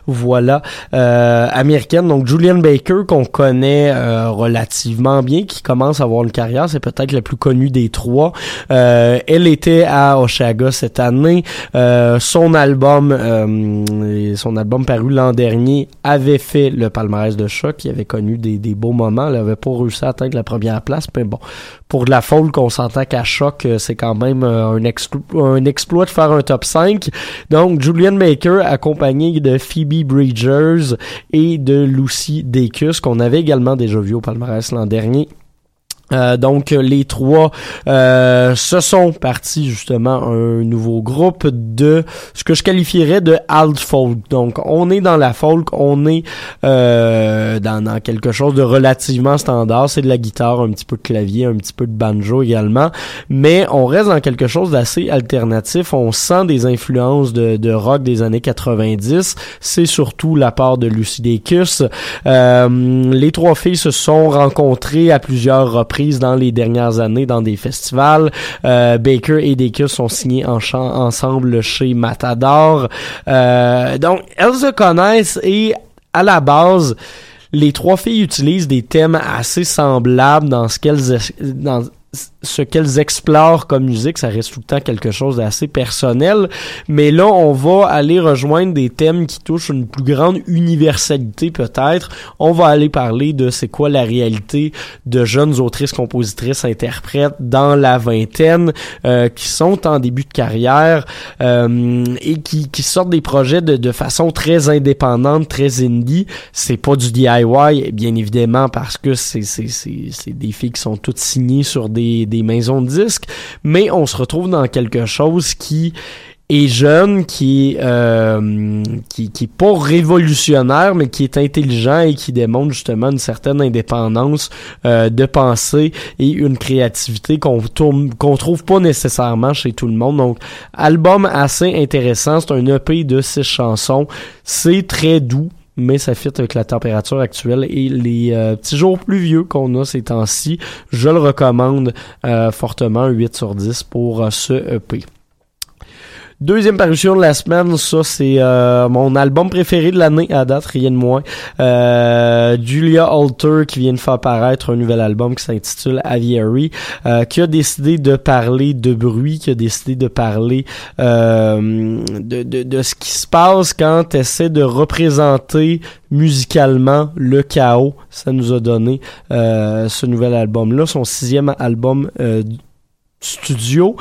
voilà, euh, américaine. Donc Julian Baker qu'on connaît euh, relativement bien, qui commence à avoir une carrière, c'est peut-être la plus connue des trois. Euh, elle était à Oshaga cette année. Euh, son album, euh, son album paru l'an dernier avait fait le palmarès de choc. Il avait connu des, beaux moments. Elle avait pas réussi à atteindre la première place, mais bon, pour de la foule qu'on s'entend qu'à choc, c'est quand même un, un exploit de faire un top 5. Donc, Julian Baker, accompagné de Phoebe Bridgers et de Lucy Dacus, qu'on avait également déjà vu au palmarès l'an dernier. Euh, donc les trois euh, se sont partis justement un nouveau groupe de ce que je qualifierais de alt folk. Donc on est dans la folk, on est euh, dans, dans quelque chose de relativement standard. C'est de la guitare, un petit peu de clavier, un petit peu de banjo également, mais on reste dans quelque chose d'assez alternatif. On sent des influences de, de rock des années 90. C'est surtout la part de Lucy Dacus. Euh, les trois filles se sont rencontrées à plusieurs reprises dans les dernières années dans des festivals. Euh, Baker et Dacus sont signés en ensemble chez Matador. Euh, donc, elles se connaissent et à la base, les trois filles utilisent des thèmes assez semblables dans ce qu'elles dans ce qu'elles explorent comme musique, ça reste tout le temps quelque chose d'assez personnel, mais là on va aller rejoindre des thèmes qui touchent une plus grande universalité peut-être. On va aller parler de c'est quoi la réalité de jeunes autrices, compositrices, interprètes dans la vingtaine euh, qui sont en début de carrière euh, et qui, qui sortent des projets de, de façon très indépendante, très indie. C'est pas du DIY bien évidemment parce que c'est des filles qui sont toutes signées sur des des maisons de disques, mais on se retrouve dans quelque chose qui est jeune, qui euh, qui, est pas révolutionnaire, mais qui est intelligent et qui démontre justement une certaine indépendance euh, de pensée et une créativité qu'on qu'on trouve pas nécessairement chez tout le monde. Donc, album assez intéressant. C'est un EP de six chansons. C'est très doux mais ça fit avec la température actuelle et les euh, petits jours pluvieux qu'on a ces temps-ci. Je le recommande euh, fortement, 8 sur 10 pour euh, ce EP. Deuxième parution de la semaine, ça c'est euh, mon album préféré de l'année à date, rien de moins. Euh, Julia Alter qui vient de faire paraître un nouvel album qui s'intitule Aviary, euh, qui a décidé de parler de bruit, qui a décidé de parler euh, de, de, de ce qui se passe quand tu essaies de représenter musicalement le chaos. Ça nous a donné euh, ce nouvel album-là, son sixième album euh, studio.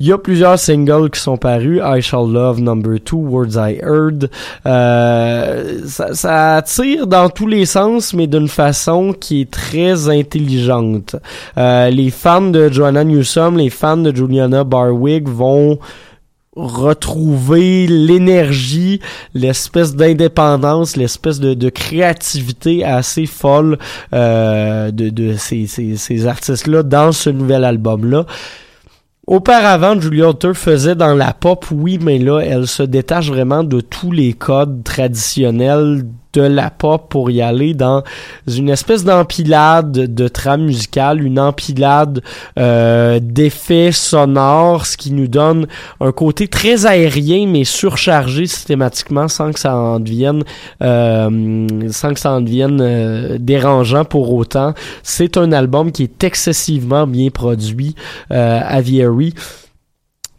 Il y a plusieurs singles qui sont parus. I Shall Love Number 2, Words I Heard. Euh, ça, ça tire dans tous les sens, mais d'une façon qui est très intelligente. Euh, les fans de Joanna Newsom, les fans de Juliana Barwick vont retrouver l'énergie, l'espèce d'indépendance, l'espèce de, de créativité assez folle euh, de, de ces, ces, ces artistes-là dans ce nouvel album-là. Auparavant, Julia Holter faisait dans la pop, oui, mais là, elle se détache vraiment de tous les codes traditionnels de la pop pour y aller dans une espèce d'empilade de trame musicale, une empilade euh, d'effets sonores, ce qui nous donne un côté très aérien mais surchargé systématiquement sans que ça en devienne euh, sans que ça en devienne euh, dérangeant pour autant. C'est un album qui est excessivement bien produit, euh, Aviary.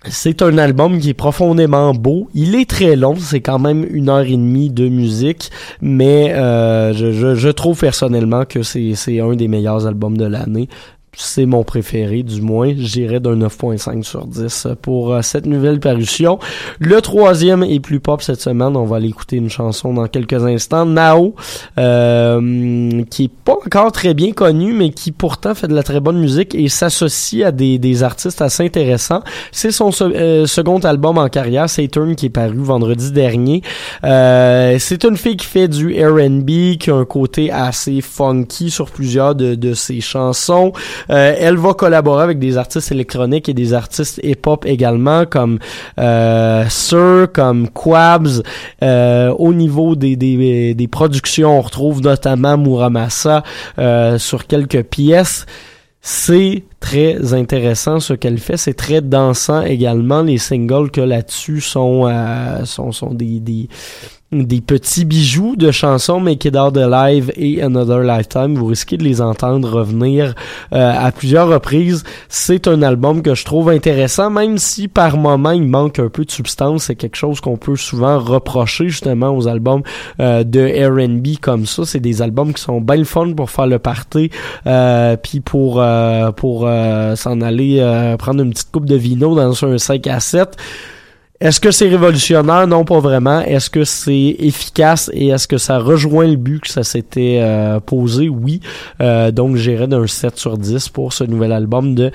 C'est un album qui est profondément beau. Il est très long, c'est quand même une heure et demie de musique, mais euh, je, trouve personnellement que c'est un des meilleurs albums de l'année. C'est mon préféré, du moins. J'irais d'un 9.5 sur 10 pour euh, cette nouvelle parution. Le troisième et plus pop cette semaine, on va aller écouter une chanson dans quelques instants. Nao, euh, qui est pas encore très bien connu, mais qui pourtant fait de la très bonne musique et s'associe à des, artistes assez intéressants. C'est son euh, second album en carrière, Saturn, qui est paru vendredi dernier. Euh, c'est une fille qui fait du R&B, qui a un côté assez funky sur plusieurs de ses chansons. Euh, elle va collaborer avec des artistes électroniques et des artistes hip-hop également, comme euh, Sir, comme Quabs. Euh, au niveau des, des, productions, on retrouve notamment Muramasa euh, sur quelques pièces. C'est très intéressant ce qu'elle fait. C'est très dansant également. Les singles que là-dessus sont, sont, sont des, des, des petits bijoux de chansons Make It Out Alive et Another Lifetime. Vous risquez de les entendre revenir euh, à plusieurs reprises. C'est un album que je trouve intéressant, même si par moment il manque un peu de substance. C'est quelque chose qu'on peut souvent reprocher justement aux albums euh, de R&B comme ça. C'est des albums qui sont bien fun pour faire le party, euh, puis pour euh, pour euh, s'en aller euh, prendre une petite coupe de vino dans un 5 à 7. Est-ce que c'est révolutionnaire? Non, pas vraiment. Est-ce que c'est efficace et est-ce que ça rejoint le but que ça s'était euh, posé? Oui. Euh, donc, j'irai d'un 7 sur 10 pour ce nouvel album de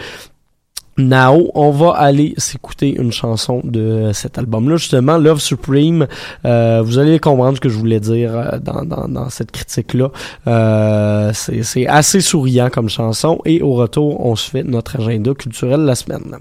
Nao. On va aller s'écouter une chanson de cet album-là, justement, Love Supreme. Euh, vous allez comprendre ce que je voulais dire euh, dans, dans, dans cette critique-là. Euh, c'est assez souriant comme chanson. Et au retour, on se fait notre agenda culturel la semaine.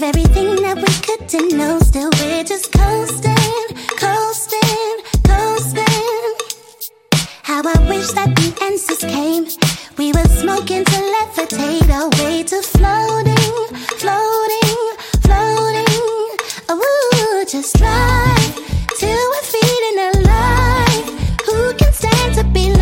With everything that we couldn't know, still we're just coasting, coasting, coasting. How I wish that the answers came. We were smoking to levitate away to floating, floating, floating. Oh, just drive till we're feeling alive. Who can stand to be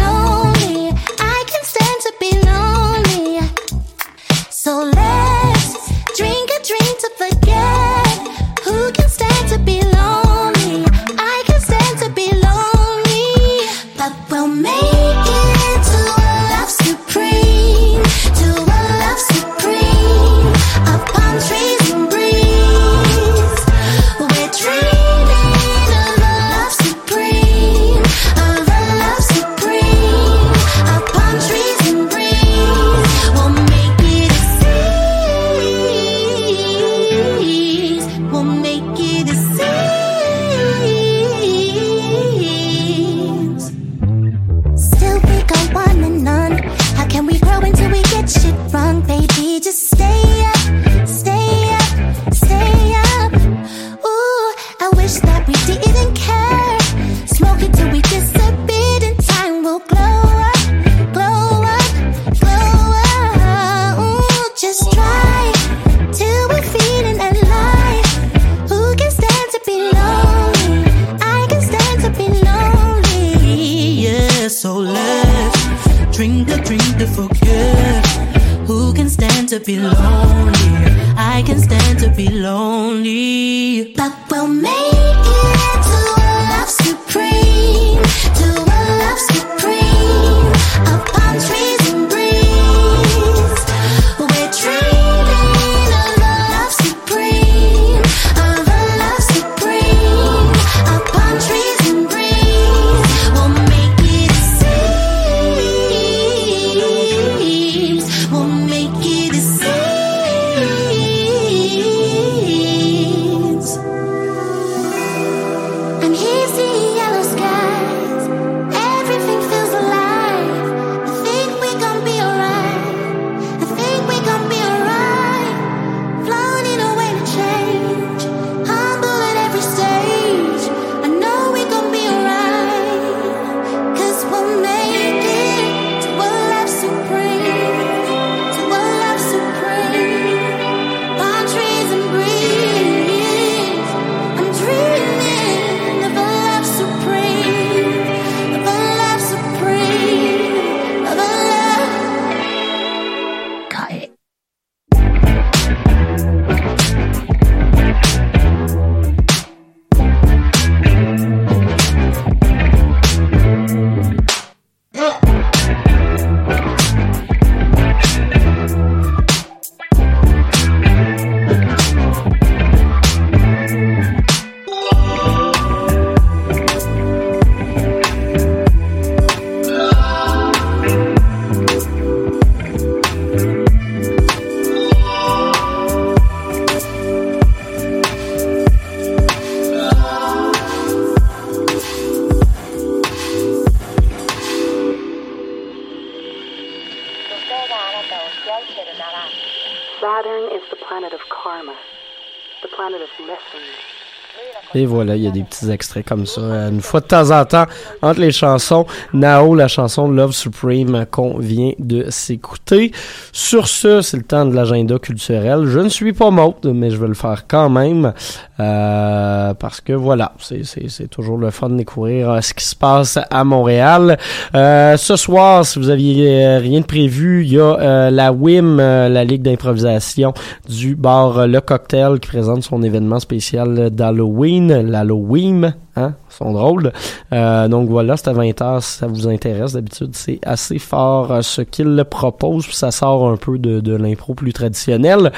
Voilà, il y a des petits extraits comme ça. euh, Une fois de temps en temps, entre les chansons, Nao, la chanson Love Supreme qu'on vient de s'écouter. Sur ce, c'est le temps de l'agenda culturel. Je ne suis pas mode, mais je vais le faire quand même. Euh, parce que voilà, c'est- toujours le fun de découvrir euh, ce qui se passe à Montréal. Euh, ce soir, si vous aviez rien de prévu, il y a la WIM, la Ligue d'improvisation du bar Le Cocktail qui présente son événement spécial d'Halloween, l'Halloween, hein, sont drôles. Euh, donc voilà, c'est à 20h si ça vous intéresse. D'habitude, c'est assez fort euh, ce qu'il propose, puis ça sort un peu de, de l'impro plus traditionnelle.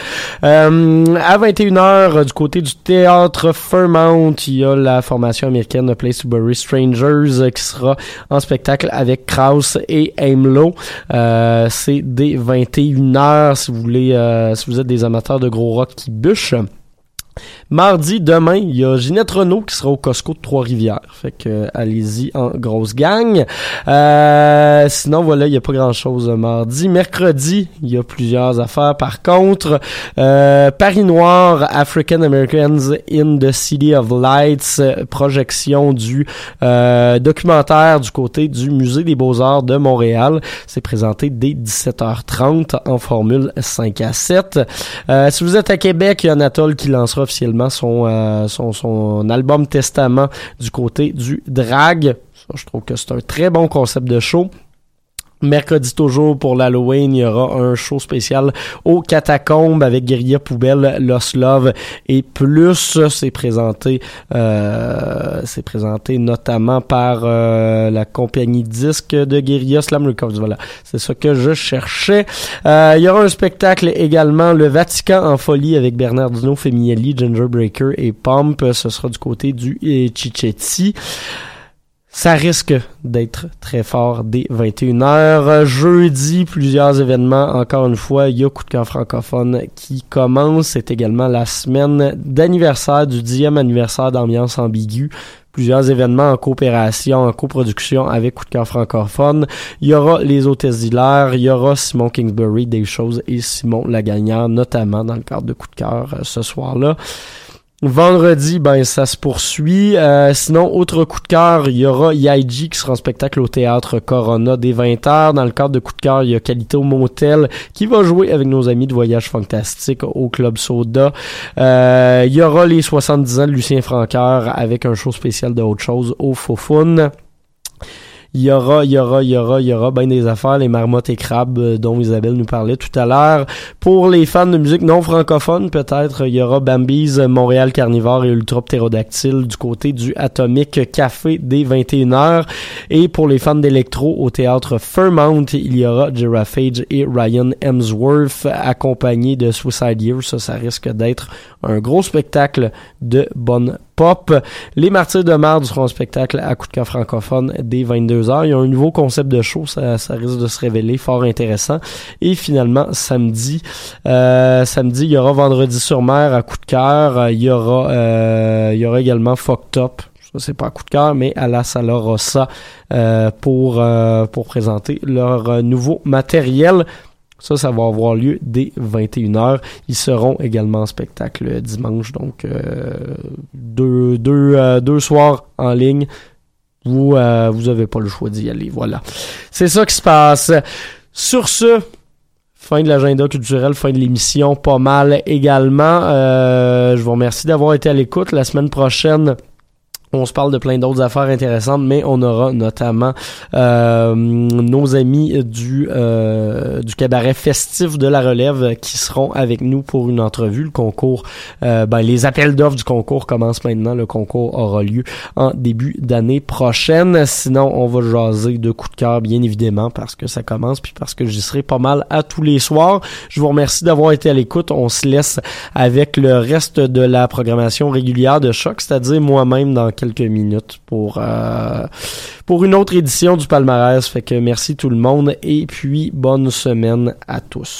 Euh, à 21h, euh, du côté du théâtre Fairmount, il y a la formation américaine de Place to Bury Strangers euh, qui sera en spectacle avec Kraus et Aimlo. Euh, c'est dès 21h si vous voulez, euh, si vous êtes des amateurs de gros rock qui bûchent. Mardi, demain, il y a Ginette Renault qui sera au Costco de Trois-Rivières. Fait que euh, allez-y en grosse gang. Euh, sinon, voilà, il n'y a pas grand-chose euh, mardi. Mercredi, il y a plusieurs affaires. Par contre, Paris Noir, African Americans in the City of Lights, projection du documentaire du côté du Musée des Beaux-Arts de Montréal. C'est présenté dès 17h30 en formule 5 à 7. Euh, si vous êtes à Québec, il y a Anatole qui lancera officiellement son, euh, son, son album Testament du côté du drag. Je trouve que c'est un très bon concept de show. Mercredi toujours pour l'Halloween, il y aura un show spécial au Catacombes avec Guerilla Poubelle, Lost Love et plus. C'est présenté, euh, c'est présenté notamment par euh, la compagnie disque de Guerilla Slam Records. Voilà, c'est ça que je cherchais. Euh, il y aura un spectacle également, le Vatican en folie avec Bernardino Femielli, Ginger Breaker et Pomp. Ce sera du côté du euh, Chichetti. Ça risque d'être très fort dès 21h. Jeudi, plusieurs événements. Encore une fois, il y a Coup de cœur francophone qui commence. C'est également la semaine d'anniversaire du 10e anniversaire d'Ambiance Ambiguë. Plusieurs événements en coopération, en coproduction avec Coup de cœur francophone. Il y aura les hôtesses d'hilaire, il y aura Simon Kingsbury, Dave Chose et Simon Lagagnère, notamment dans le cadre de Coup de cœur euh, ce soir-là. Vendredi, ben ça se poursuit. Euh, sinon, autre coup de cœur, il y aura Yaiji qui sera en spectacle au théâtre Corona dès 20h. Dans le cadre de coup de cœur, il y a Calito Motel qui va jouer avec nos amis de Voyage Fantastique au Club Soda. Euh, il y aura les 70 ans de Lucien Francoeur avec un show spécial de autre chose au Fofun. Il y aura, il y aura, il y aura, il y aura bien des affaires, les marmottes et crabes euh, dont Isabelle nous parlait tout à l'heure. Pour les fans de musique non francophone, peut-être, il y aura Bambi's euh, Montréal Carnivore et Ultra Ptérodactyle du côté du Atomic Café dès 21h. Et pour les fans d'électro au théâtre Fairmount, il y aura Giraffage et Ryan Hemsworth accompagnés de Suicide Year. Ça, ça risque d'être un gros spectacle de bonne Les Martyrs de Marde seront en spectacle à coup de cœur francophone dès 22h. Il y a un nouveau concept de show, ça, ça risque de se révéler fort intéressant. Et finalement, samedi, euh, samedi, il y aura Vendredi sur mer à coup de cœur. Il y aura, euh, il y aura également Fucked Up. C'est pas à coup de cœur, mais à la Sala Rossa euh, pour, euh, pour présenter leur euh, nouveau matériel. Ça, ça va avoir lieu dès 21h. Ils seront également en spectacle dimanche, donc euh, deux, deux, euh, deux soirs en ligne. Vous, euh, vous avez pas le choix d'y aller. Voilà. C'est ça qui se passe. Sur ce, fin de l'agenda culturel, fin de l'émission, pas mal également. Euh, je vous remercie d'avoir été à l'écoute. La semaine prochaine, on se parle de plein d'autres affaires intéressantes, mais on aura notamment euh, nos amis du euh, du cabaret festif de la relève qui seront avec nous pour une entrevue. Le concours, euh, ben, les appels d'offres du concours commencent maintenant. Le concours aura lieu en début d'année prochaine. Sinon, on va jaser de coups de cœur, bien évidemment, parce que ça commence, puis parce que j'y serai pas mal à tous les soirs. Je vous remercie d'avoir été à l'écoute. On se laisse avec le reste de la programmation régulière de Choc, c'est-à-dire moi-même dans quelques minutes pour euh, pour une autre édition du palmarès. Fait que merci tout le monde et puis bonne semaine à tous.